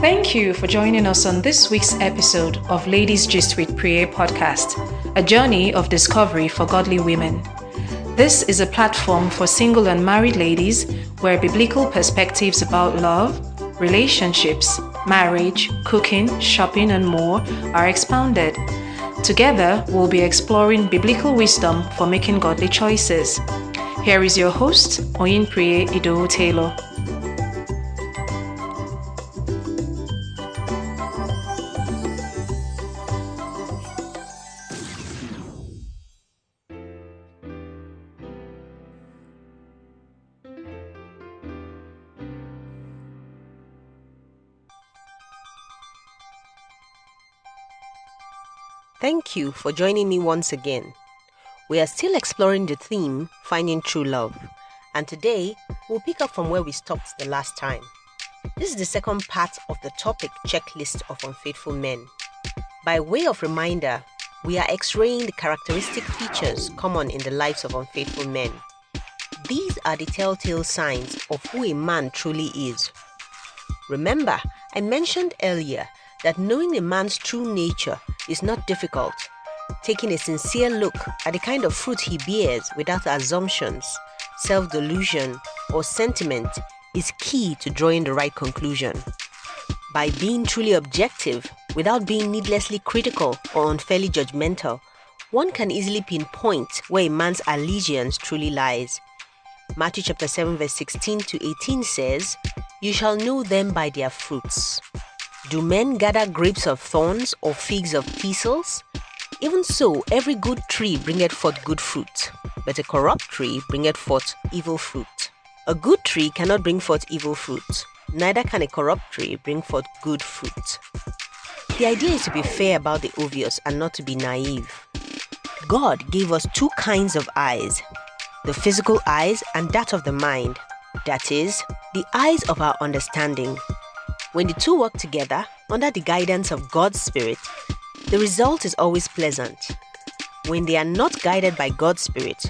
Thank you for joining us on this week's episode of Ladies Gist with Priye podcast, a journey of discovery for godly women. This is a platform for single and married ladies where biblical perspectives about love, relationships, marriage, cooking, shopping, and more are expounded. Together, we'll be exploring biblical wisdom for making godly choices. Here is your host, Oyin Priye Ido Taylor. Thank you for joining me once again. We are still exploring the theme Finding True Love, and today we'll pick up from where we stopped the last time. This is the second part of the topic checklist of unfaithful men. By way of reminder, we are x raying the characteristic features common in the lives of unfaithful men. These are the telltale signs of who a man truly is. Remember, I mentioned earlier that knowing a man's true nature is not difficult. Taking a sincere look at the kind of fruit he bears without assumptions, self delusion, or sentiment is key to drawing the right conclusion. By being truly objective without being needlessly critical or unfairly judgmental, one can easily pinpoint where a man's allegiance truly lies. Matthew chapter 7 verse 16 to 18 says, You shall know them by their fruits. Do men gather grapes of thorns or figs of thistles? Even so, every good tree bringeth forth good fruit, but a corrupt tree bringeth forth evil fruit. A good tree cannot bring forth evil fruit, neither can a corrupt tree bring forth good fruit. The idea is to be fair about the obvious and not to be naive. God gave us two kinds of eyes the physical eyes and that of the mind, that is, the eyes of our understanding. When the two work together under the guidance of God's Spirit, the result is always pleasant. When they are not guided by God's Spirit,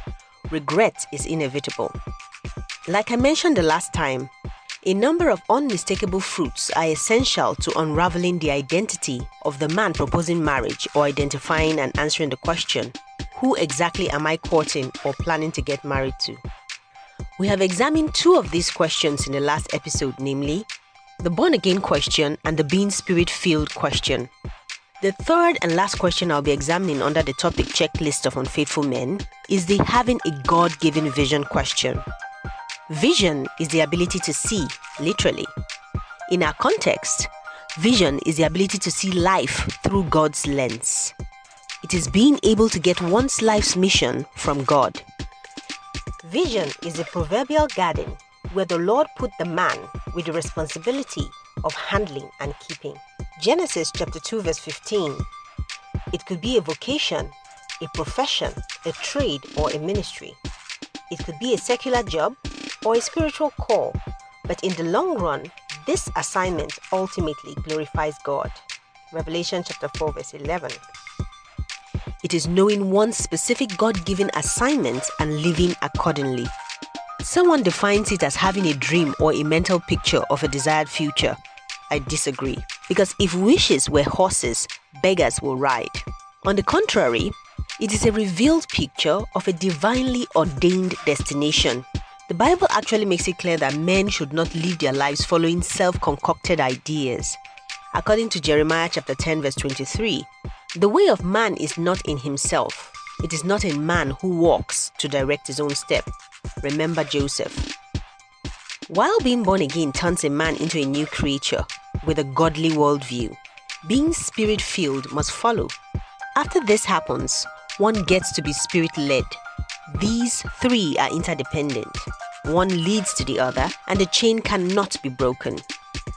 regret is inevitable. Like I mentioned the last time, a number of unmistakable fruits are essential to unraveling the identity of the man proposing marriage or identifying and answering the question Who exactly am I courting or planning to get married to? We have examined two of these questions in the last episode, namely the born again question, and the being spirit filled question. The third and last question I'll be examining under the topic checklist of unfaithful men is the having a God given vision question. Vision is the ability to see, literally. In our context, vision is the ability to see life through God's lens. It is being able to get one's life's mission from God. Vision is a proverbial garden where the Lord put the man with the responsibility of handling and keeping. Genesis chapter 2 verse 15. It could be a vocation, a profession, a trade or a ministry. It could be a secular job or a spiritual call, but in the long run, this assignment ultimately glorifies God. Revelation chapter 4 verse 11. It is knowing one's specific God given assignment and living accordingly. Someone defines it as having a dream or a mental picture of a desired future. I disagree. Because if wishes were horses, beggars will ride. On the contrary, it is a revealed picture of a divinely ordained destination. The Bible actually makes it clear that men should not live their lives following self concocted ideas. According to Jeremiah chapter 10, verse 23, the way of man is not in himself. It is not a man who walks to direct his own step, Remember Joseph. While being born again turns a man into a new creature with a godly worldview, being spirit filled must follow. After this happens, one gets to be spirit led. These three are interdependent. One leads to the other, and the chain cannot be broken.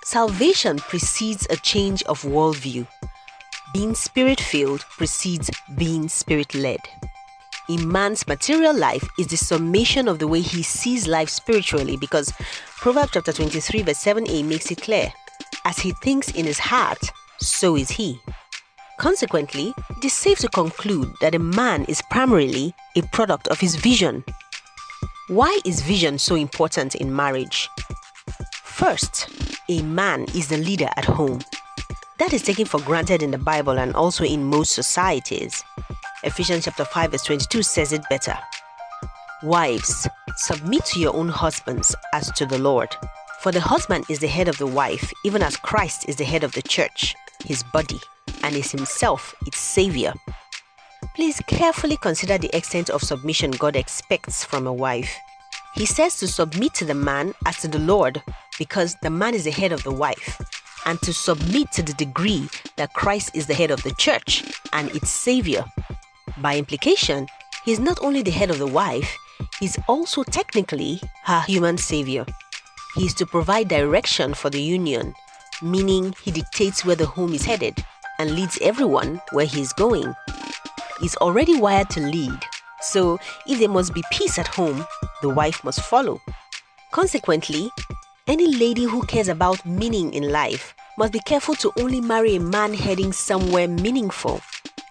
Salvation precedes a change of worldview. Being spirit filled precedes being spirit led in man's material life is the summation of the way he sees life spiritually because Proverbs chapter 23 verse 7a makes it clear. As he thinks in his heart so is he. Consequently it is safe to conclude that a man is primarily a product of his vision. Why is vision so important in marriage? First a man is the leader at home. That is taken for granted in the Bible and also in most societies. Ephesians chapter 5 verse 22 says it better. Wives, submit to your own husbands as to the Lord. For the husband is the head of the wife, even as Christ is the head of the church, his body, and is himself its savior. Please carefully consider the extent of submission God expects from a wife. He says to submit to the man as to the Lord because the man is the head of the wife, and to submit to the degree that Christ is the head of the church and its savior. By implication, he is not only the head of the wife, he's also technically her human savior. He is to provide direction for the union, meaning he dictates where the home is headed and leads everyone where he is going. He's already wired to lead, so if there must be peace at home, the wife must follow. Consequently, any lady who cares about meaning in life must be careful to only marry a man heading somewhere meaningful.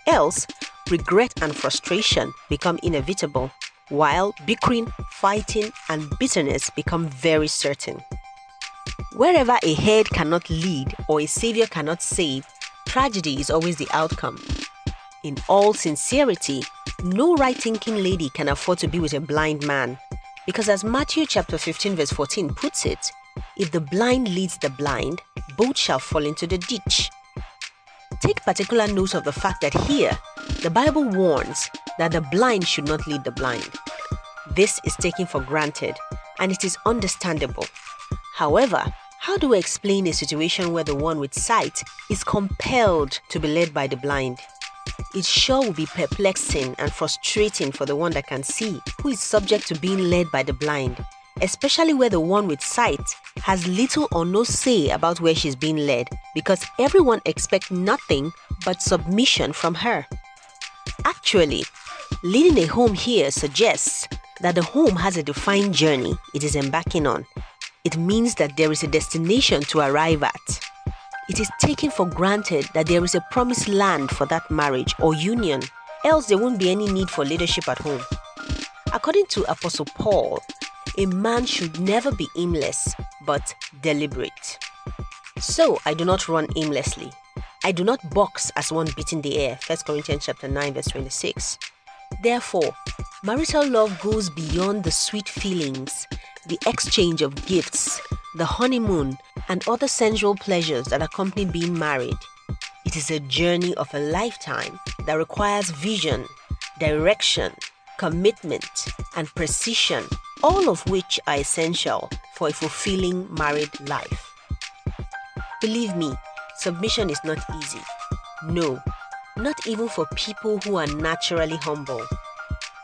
Else, regret and frustration become inevitable while bickering, fighting, and bitterness become very certain. Wherever a head cannot lead or a savior cannot save, tragedy is always the outcome. In all sincerity, no right thinking lady can afford to be with a blind man. Because as Matthew chapter 15, verse 14 puts it, if the blind leads the blind, both shall fall into the ditch. Take particular note of the fact that here, the Bible warns that the blind should not lead the blind. This is taken for granted and it is understandable. However, how do we explain a situation where the one with sight is compelled to be led by the blind? It sure will be perplexing and frustrating for the one that can see, who is subject to being led by the blind, especially where the one with sight has little or no say about where she's being led because everyone expects nothing but submission from her. Actually, leading a home here suggests that the home has a defined journey it is embarking on. It means that there is a destination to arrive at. It is taken for granted that there is a promised land for that marriage or union, else there won't be any need for leadership at home. According to Apostle Paul, a man should never be aimless but deliberate. So I do not run aimlessly. I do not box as one beating the air. 1 Corinthians chapter 9 verse 26. Therefore, marital love goes beyond the sweet feelings, the exchange of gifts, the honeymoon, and other sensual pleasures that accompany being married. It is a journey of a lifetime that requires vision, direction, commitment, and precision, all of which are essential for a fulfilling married life. Believe me, submission is not easy. No, not even for people who are naturally humble.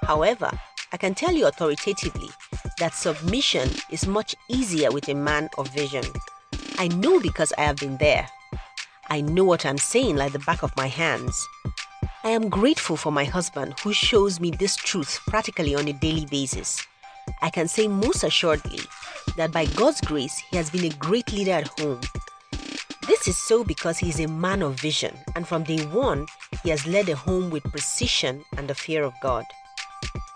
However, I can tell you authoritatively that submission is much easier with a man of vision. I know because I have been there. I know what I'm saying like the back of my hands. I am grateful for my husband who shows me this truth practically on a daily basis. I can say most assuredly that by God's grace, he has been a great leader at home this is so because he is a man of vision, and from day one, he has led a home with precision and the fear of God.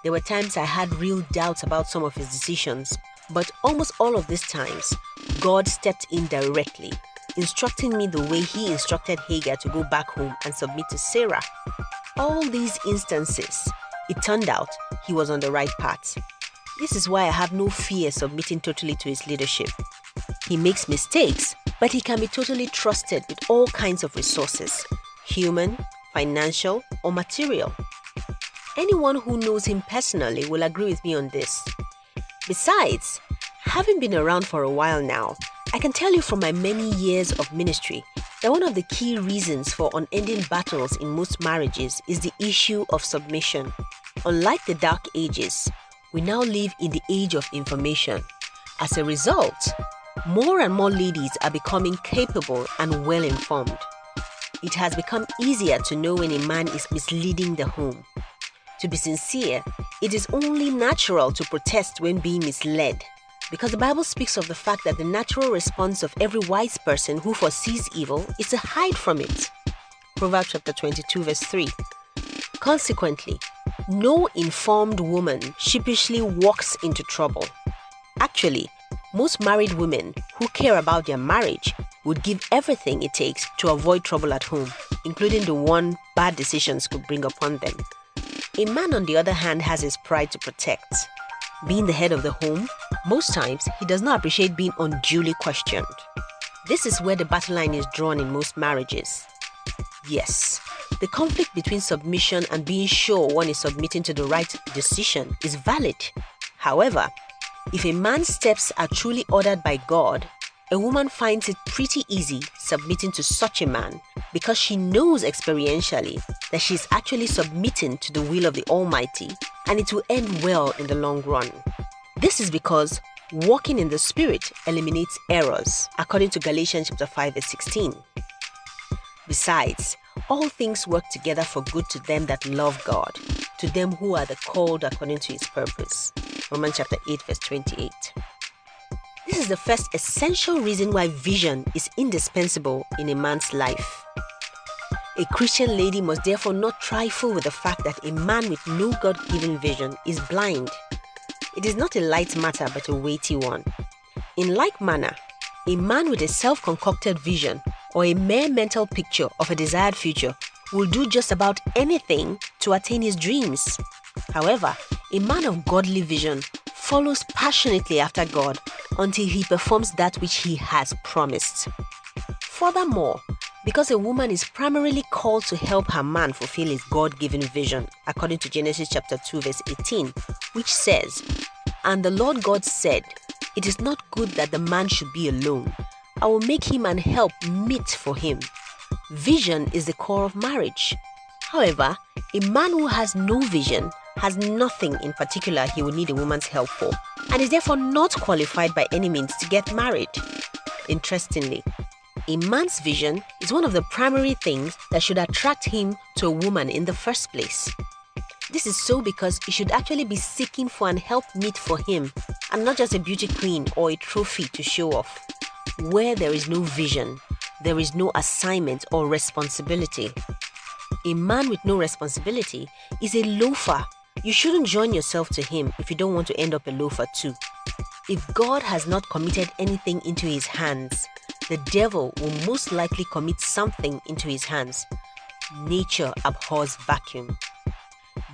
There were times I had real doubts about some of his decisions, but almost all of these times, God stepped in directly, instructing me the way he instructed Hagar to go back home and submit to Sarah. All these instances, it turned out he was on the right path. This is why I have no fear submitting totally to his leadership. He makes mistakes, but he can be totally trusted with all kinds of resources human, financial, or material. Anyone who knows him personally will agree with me on this. Besides, having been around for a while now, I can tell you from my many years of ministry that one of the key reasons for unending battles in most marriages is the issue of submission. Unlike the Dark Ages, we now live in the age of information. As a result, more and more ladies are becoming capable and well informed. It has become easier to know when a man is misleading the home. To be sincere, it is only natural to protest when being misled, because the Bible speaks of the fact that the natural response of every wise person who foresees evil is to hide from it. Proverbs chapter 22, verse 3. Consequently, no informed woman sheepishly walks into trouble. Actually, most married women who care about their marriage would give everything it takes to avoid trouble at home, including the one bad decisions could bring upon them. A man, on the other hand, has his pride to protect. Being the head of the home, most times he does not appreciate being unduly questioned. This is where the battle line is drawn in most marriages. Yes, the conflict between submission and being sure one is submitting to the right decision is valid. However, if a man's steps are truly ordered by God, a woman finds it pretty easy submitting to such a man because she knows experientially that she is actually submitting to the will of the Almighty and it will end well in the long run. This is because walking in the Spirit eliminates errors, according to Galatians chapter 5 verse 16. Besides, all things work together for good to them that love God, to them who are the called according to his purpose. Romans chapter 8, verse 28. This is the first essential reason why vision is indispensable in a man's life. A Christian lady must therefore not trifle with the fact that a man with no God given vision is blind. It is not a light matter but a weighty one. In like manner, a man with a self concocted vision or a mere mental picture of a desired future will do just about anything to attain his dreams. However, a man of godly vision follows passionately after God until he performs that which he has promised. Furthermore, because a woman is primarily called to help her man fulfill his God given vision, according to Genesis chapter 2, verse 18, which says, And the Lord God said, It is not good that the man should be alone. I will make him an help meet for him. Vision is the core of marriage. However, a man who has no vision has nothing in particular he would need a woman's help for and is therefore not qualified by any means to get married. Interestingly, a man's vision is one of the primary things that should attract him to a woman in the first place. This is so because he should actually be seeking for an helpmeet for him and not just a beauty queen or a trophy to show off. Where there is no vision, there is no assignment or responsibility. A man with no responsibility is a loafer. You shouldn't join yourself to him if you don't want to end up a loafer too. If God has not committed anything into his hands, the devil will most likely commit something into his hands. Nature abhors vacuum.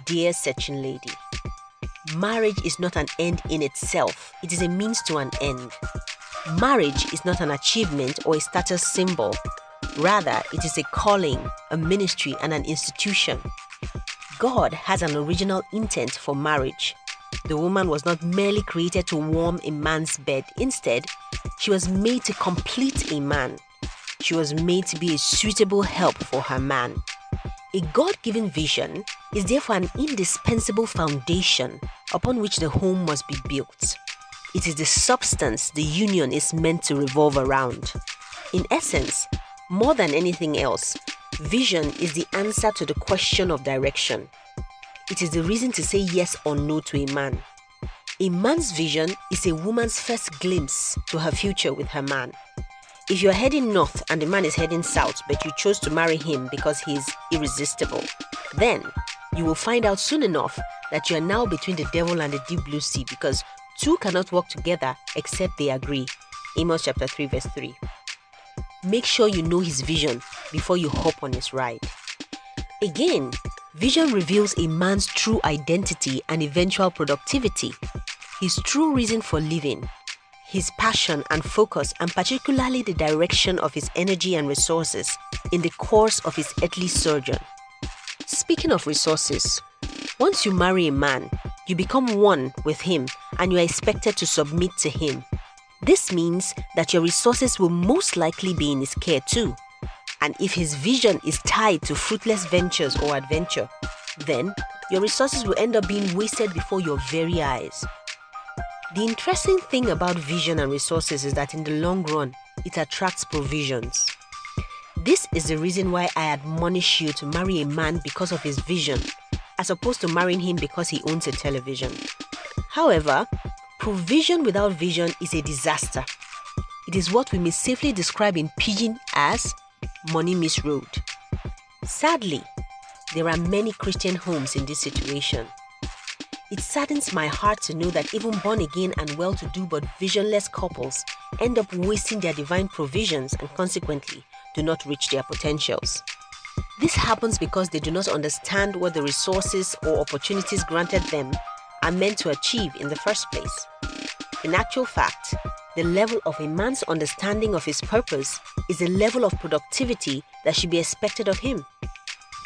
Dear searching lady, marriage is not an end in itself, it is a means to an end. Marriage is not an achievement or a status symbol. Rather, it is a calling, a ministry, and an institution. God has an original intent for marriage. The woman was not merely created to warm a man's bed. Instead, she was made to complete a man. She was made to be a suitable help for her man. A God given vision is therefore an indispensable foundation upon which the home must be built. It is the substance the union is meant to revolve around. In essence, more than anything else, vision is the answer to the question of direction. It is the reason to say yes or no to a man. A man's vision is a woman's first glimpse to her future with her man. If you're heading north and the man is heading south, but you chose to marry him because he's irresistible, then you will find out soon enough that you are now between the devil and the deep blue sea because Two cannot work together except they agree. Amos chapter 3, verse 3. Make sure you know his vision before you hop on his ride. Again, vision reveals a man's true identity and eventual productivity, his true reason for living, his passion and focus, and particularly the direction of his energy and resources in the course of his earthly sojourn. Speaking of resources, once you marry a man, you become one with him and you are expected to submit to him. This means that your resources will most likely be in his care too. And if his vision is tied to fruitless ventures or adventure, then your resources will end up being wasted before your very eyes. The interesting thing about vision and resources is that in the long run, it attracts provisions. This is the reason why I admonish you to marry a man because of his vision as opposed to marrying him because he owns a television. However, provision without vision is a disaster. It is what we may safely describe in pidgin as money misroad. Sadly, there are many Christian homes in this situation. it saddens my heart to know that even born again and well to do but visionless couples end up wasting their divine provisions and consequently do not reach their potentials. This happens because they do not understand what the resources or opportunities granted them are meant to achieve in the first place. In actual fact, the level of a man's understanding of his purpose is the level of productivity that should be expected of him.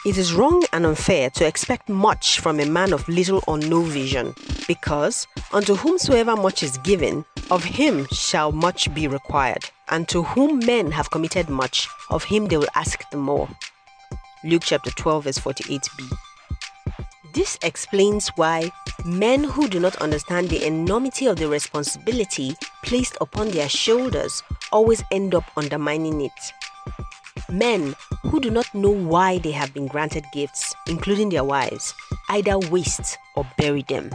It is wrong and unfair to expect much from a man of little or no vision, because unto whomsoever much is given, of him shall much be required, and to whom men have committed much, of him they will ask the more. Luke chapter 12, verse 48b. This explains why men who do not understand the enormity of the responsibility placed upon their shoulders always end up undermining it. Men who do not know why they have been granted gifts, including their wives, either waste or bury them.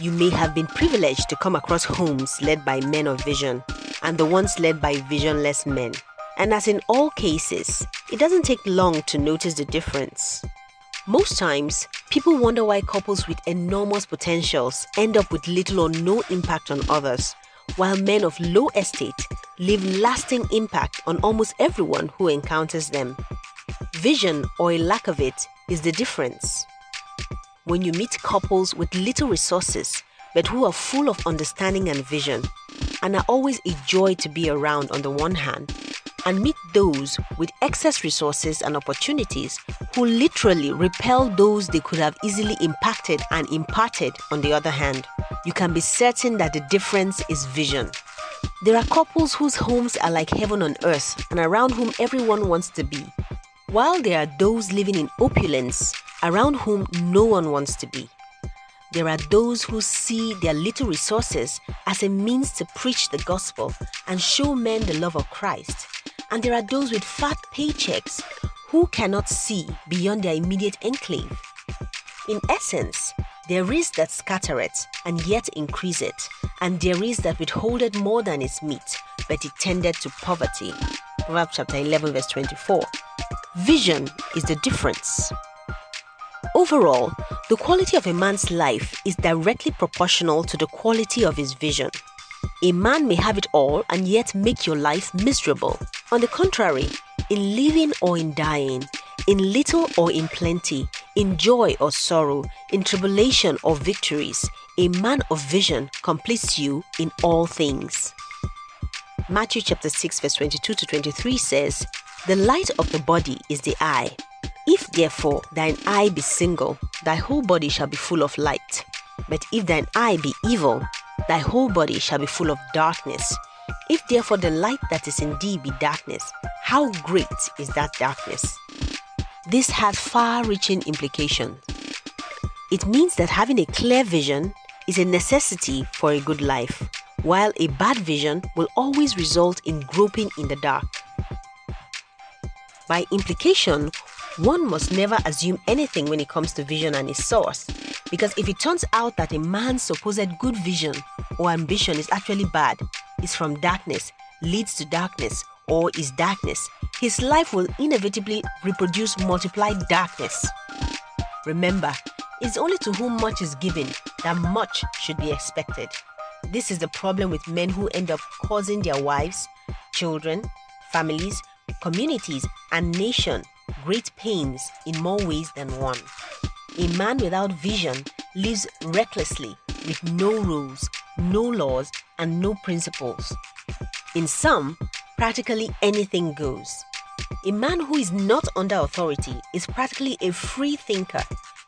You may have been privileged to come across homes led by men of vision and the ones led by visionless men. And as in all cases, it doesn't take long to notice the difference. Most times, people wonder why couples with enormous potentials end up with little or no impact on others, while men of low estate leave lasting impact on almost everyone who encounters them. Vision or a lack of it is the difference. When you meet couples with little resources but who are full of understanding and vision and are always a joy to be around on the one hand, and meet those with excess resources and opportunities who literally repel those they could have easily impacted and imparted on the other hand, you can be certain that the difference is vision. There are couples whose homes are like heaven on earth and around whom everyone wants to be, while there are those living in opulence around whom no one wants to be. There are those who see their little resources as a means to preach the gospel and show men the love of Christ. And there are those with fat paychecks who cannot see beyond their immediate enclave. In essence, there is that scatter it and yet increase it, and there is that withhold it more than is meet, but it tended to poverty. Proverbs chapter 11, verse 24. Vision is the difference. Overall, the quality of a man's life is directly proportional to the quality of his vision. A man may have it all and yet make your life miserable. On the contrary, in living or in dying, in little or in plenty, in joy or sorrow, in tribulation or victories, a man of vision completes you in all things. Matthew chapter 6 verse 22 to 23 says, The light of the body is the eye. If therefore thine eye be single, thy whole body shall be full of light. But if thine eye be evil, thy whole body shall be full of darkness. If therefore the light that is in thee be darkness, how great is that darkness? This has far reaching implications. It means that having a clear vision is a necessity for a good life, while a bad vision will always result in groping in the dark. By implication, one must never assume anything when it comes to vision and its source, because if it turns out that a man's supposed good vision or ambition is actually bad, is from darkness, leads to darkness, or is darkness, his life will inevitably reproduce multiplied darkness. Remember, it's only to whom much is given that much should be expected. This is the problem with men who end up causing their wives, children, families, communities, and nation great pains in more ways than one. A man without vision lives recklessly with no rules, no laws, and no principles. In some, practically anything goes. A man who is not under authority is practically a free thinker.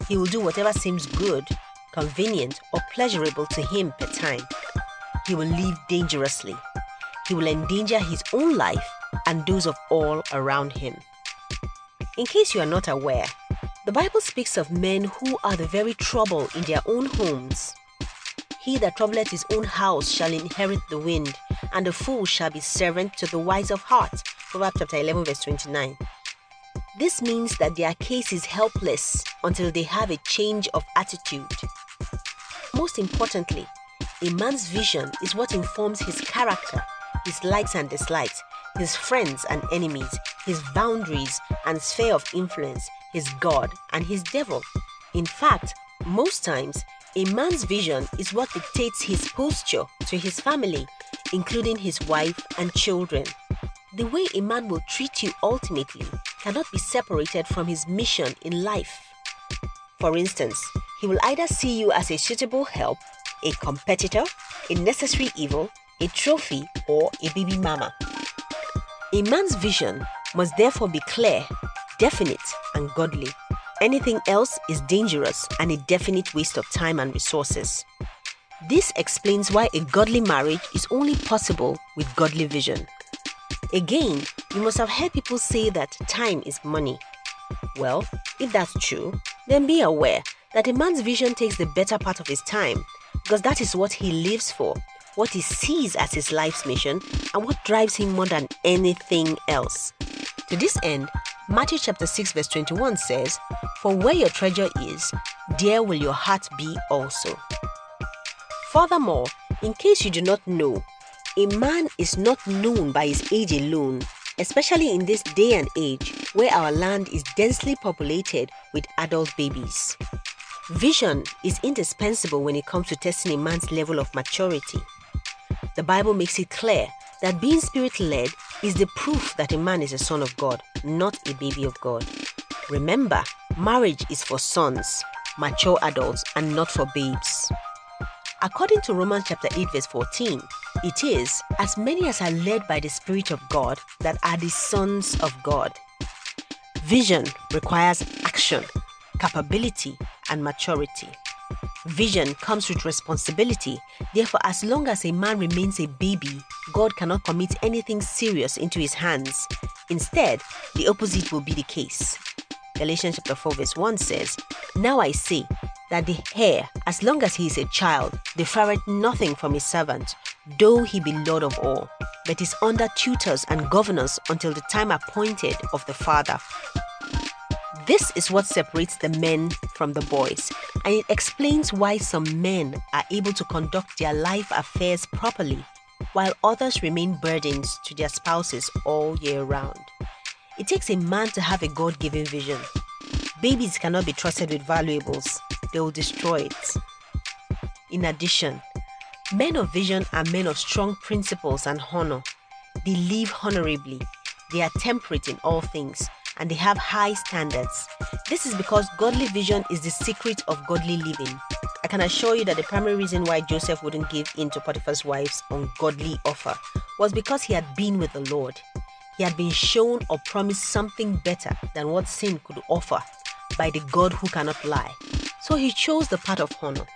He will do whatever seems good, convenient, or pleasurable to him per time. He will live dangerously. He will endanger his own life and those of all around him. In case you are not aware, the Bible speaks of men who are the very trouble in their own homes. He that troubleth his own house shall inherit the wind, and the fool shall be servant to the wise of heart. Proverbs chapter 11, verse 29. This means that their case is helpless until they have a change of attitude. Most importantly, a man's vision is what informs his character, his likes and dislikes, his friends and enemies, his boundaries and sphere of influence, his God and his devil. In fact, Most times, a man's vision is what dictates his posture to his family, including his wife and children. The way a man will treat you ultimately cannot be separated from his mission in life. For instance, he will either see you as a suitable help, a competitor, a necessary evil, a trophy, or a baby mama. A man's vision must therefore be clear, definite, and godly. Anything else is dangerous and a definite waste of time and resources. This explains why a godly marriage is only possible with godly vision. Again, you must have heard people say that time is money. Well, if that's true, then be aware that a man's vision takes the better part of his time because that is what he lives for, what he sees as his life's mission, and what drives him more than anything else. To this end, Matthew chapter 6 verse 21 says, For where your treasure is, there will your heart be also. Furthermore, in case you do not know, a man is not known by his age alone, especially in this day and age where our land is densely populated with adult babies. Vision is indispensable when it comes to testing a man's level of maturity. The Bible makes it clear that being spirit led is the proof that a man is a son of God, not a baby of God. Remember, marriage is for sons, mature adults, and not for babes. According to Romans chapter 8 verse 14, it is as many as are led by the Spirit of God that are the sons of God. Vision requires action, capability, and maturity. Vision comes with responsibility. Therefore, as long as a man remains a baby, God cannot commit anything serious into his hands. Instead, the opposite will be the case. Galatians chapter 4 verse 1 says, Now I say that the heir, as long as he is a child, deferreth nothing from his servant, though he be Lord of all, but is under tutors and governors until the time appointed of the father. This is what separates the men from the boys, and it explains why some men are able to conduct their life affairs properly, while others remain burdens to their spouses all year round. It takes a man to have a God given vision. Babies cannot be trusted with valuables, they will destroy it. In addition, men of vision are men of strong principles and honor. They live honorably, they are temperate in all things, and they have high standards. This is because godly vision is the secret of godly living. I can assure you that the primary reason why Joseph wouldn't give in to Potiphar's wife's ungodly offer was because he had been with the Lord. He had been shown or promised something better than what sin could offer by the God who cannot lie. So he chose the path of honor.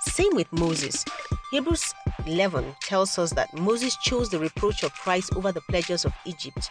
Same with Moses. Hebrews 11 tells us that Moses chose the reproach of Christ over the pleasures of Egypt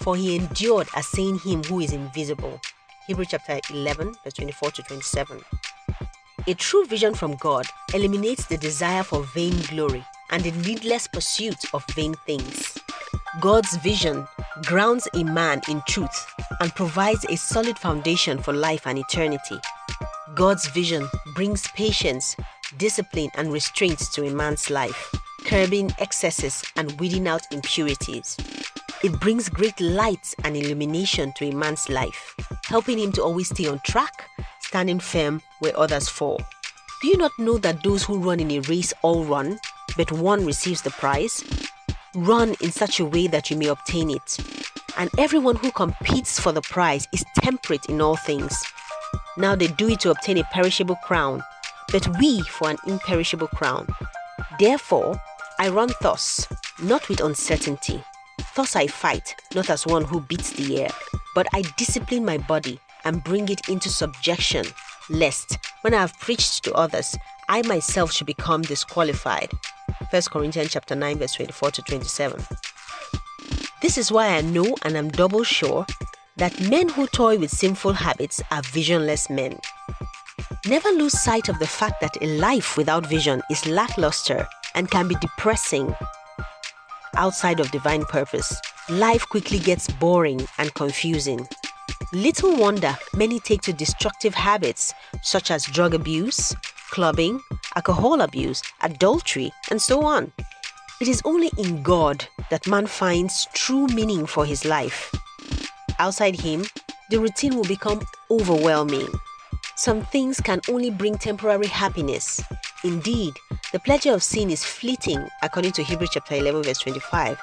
for he endured as seeing him who is invisible. Hebrew chapter 11, verse 24 to 27. A true vision from God eliminates the desire for vain glory and the needless pursuit of vain things. God's vision grounds a man in truth and provides a solid foundation for life and eternity. God's vision brings patience, discipline, and restraints to a man's life, curbing excesses and weeding out impurities. It brings great light and illumination to a man's life, helping him to always stay on track, standing firm where others fall. Do you not know that those who run in a race all run, but one receives the prize? Run in such a way that you may obtain it. And everyone who competes for the prize is temperate in all things. Now they do it to obtain a perishable crown, but we for an imperishable crown. Therefore, I run thus, not with uncertainty. Thus I fight, not as one who beats the air, but I discipline my body and bring it into subjection, lest, when I have preached to others, I myself should become disqualified. 1 Corinthians chapter 9, verse 24 to 27. This is why I know and am double sure that men who toy with sinful habits are visionless men. Never lose sight of the fact that a life without vision is lackluster and can be depressing. Outside of divine purpose, life quickly gets boring and confusing. Little wonder many take to destructive habits such as drug abuse, clubbing, alcohol abuse, adultery, and so on. It is only in God that man finds true meaning for his life. Outside Him, the routine will become overwhelming. Some things can only bring temporary happiness. Indeed, the pleasure of sin is fleeting, according to Hebrews chapter 11, verse 25.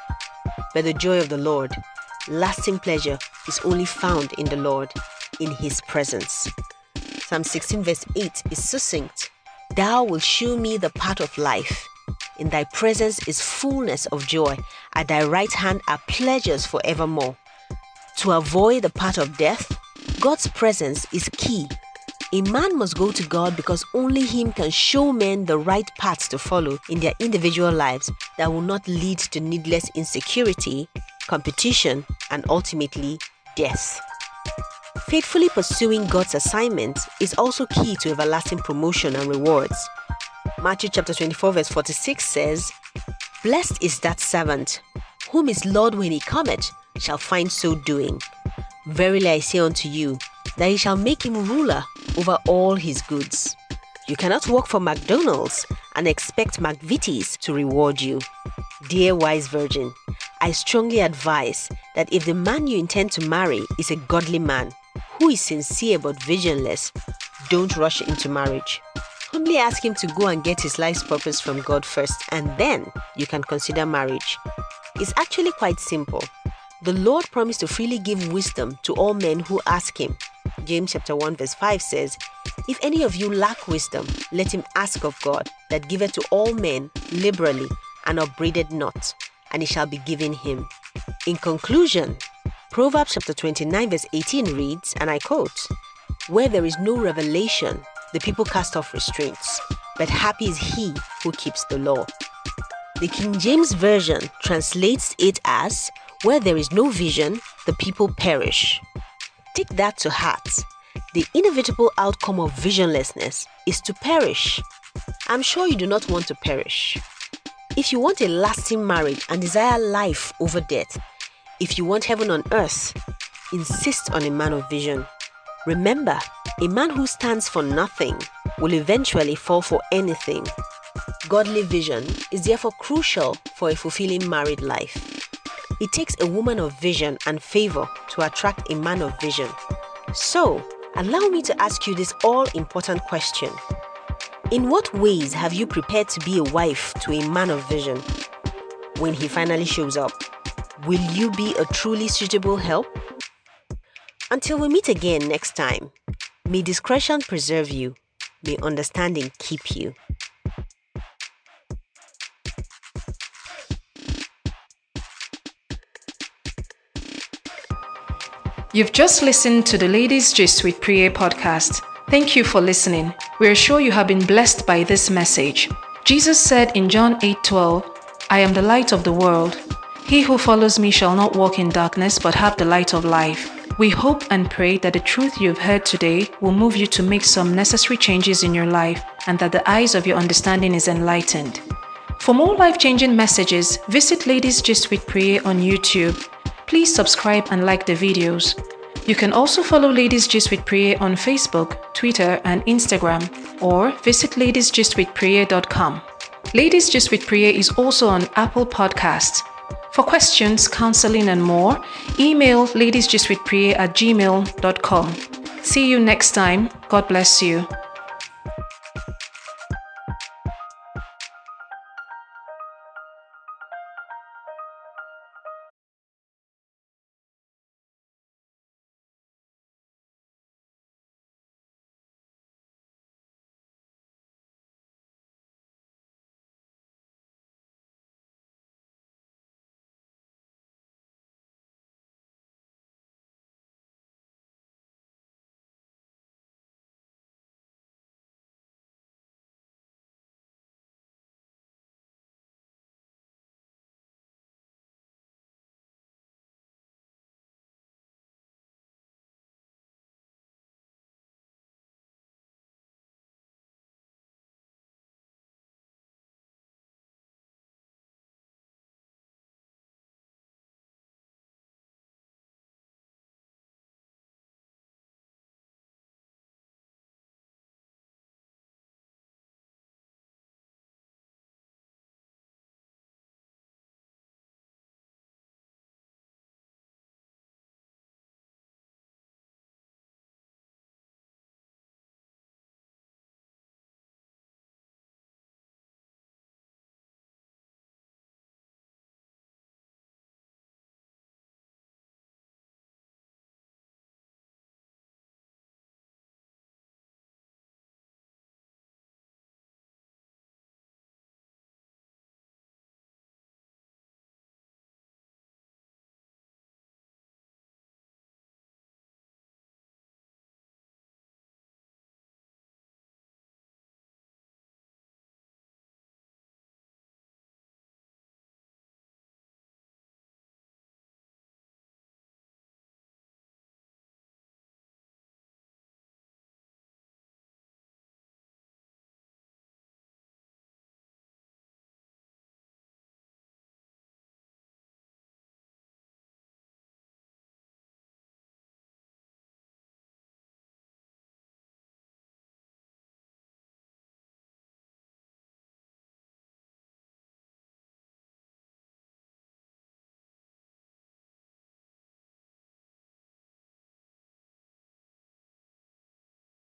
But the joy of the Lord, lasting pleasure, is only found in the Lord, in His presence. Psalm 16, verse 8 is succinct Thou wilt shew me the path of life. In thy presence is fullness of joy. At thy right hand are pleasures forevermore. To avoid the path of death, God's presence is key. A man must go to God because only Him can show men the right paths to follow in their individual lives that will not lead to needless insecurity, competition, and ultimately death. Faithfully pursuing God's assignment is also key to everlasting promotion and rewards. Matthew chapter 24, verse 46 says, Blessed is that servant, whom his Lord when he cometh shall find so doing. Verily I say unto you, that he shall make him ruler over all his goods. You cannot work for McDonald's and expect McVitie's to reward you. Dear wise virgin, I strongly advise that if the man you intend to marry is a godly man, who is sincere but visionless, don't rush into marriage. Humbly ask him to go and get his life's purpose from God first, and then you can consider marriage. It's actually quite simple. The Lord promised to freely give wisdom to all men who ask him. James chapter 1 verse 5 says, If any of you lack wisdom, let him ask of God, that giveth to all men liberally and upbraided not, and it shall be given him. In conclusion, Proverbs chapter 29, verse 18 reads, and I quote, Where there is no revelation, the people cast off restraints, but happy is he who keeps the law. The King James Version translates it as, Where there is no vision, the people perish. Take that to heart. The inevitable outcome of visionlessness is to perish. I'm sure you do not want to perish. If you want a lasting marriage and desire life over death, if you want heaven on earth, insist on a man of vision. Remember, a man who stands for nothing will eventually fall for anything. Godly vision is therefore crucial for a fulfilling married life. It takes a woman of vision and favor to attract a man of vision. So, allow me to ask you this all important question In what ways have you prepared to be a wife to a man of vision? When he finally shows up, Will you be a truly suitable help? Until we meet again next time, may discretion preserve you, may understanding keep you. You've just listened to the Ladies Gist with Priye podcast. Thank you for listening. We are sure you have been blessed by this message. Jesus said in John 8:12, I am the light of the world. He who follows me shall not walk in darkness, but have the light of life. We hope and pray that the truth you've heard today will move you to make some necessary changes in your life and that the eyes of your understanding is enlightened. For more life changing messages, visit Ladies Gist with Priye on YouTube. Please subscribe and like the videos. You can also follow Ladies Gist with Priye on Facebook, Twitter, and Instagram, or visit ladiesgistwithpriye.com. Ladies Gist with Priye is also on Apple Podcasts. For questions, counseling, and more, email ladiesgistwithpriye at gmail.com. See you next time. God bless you.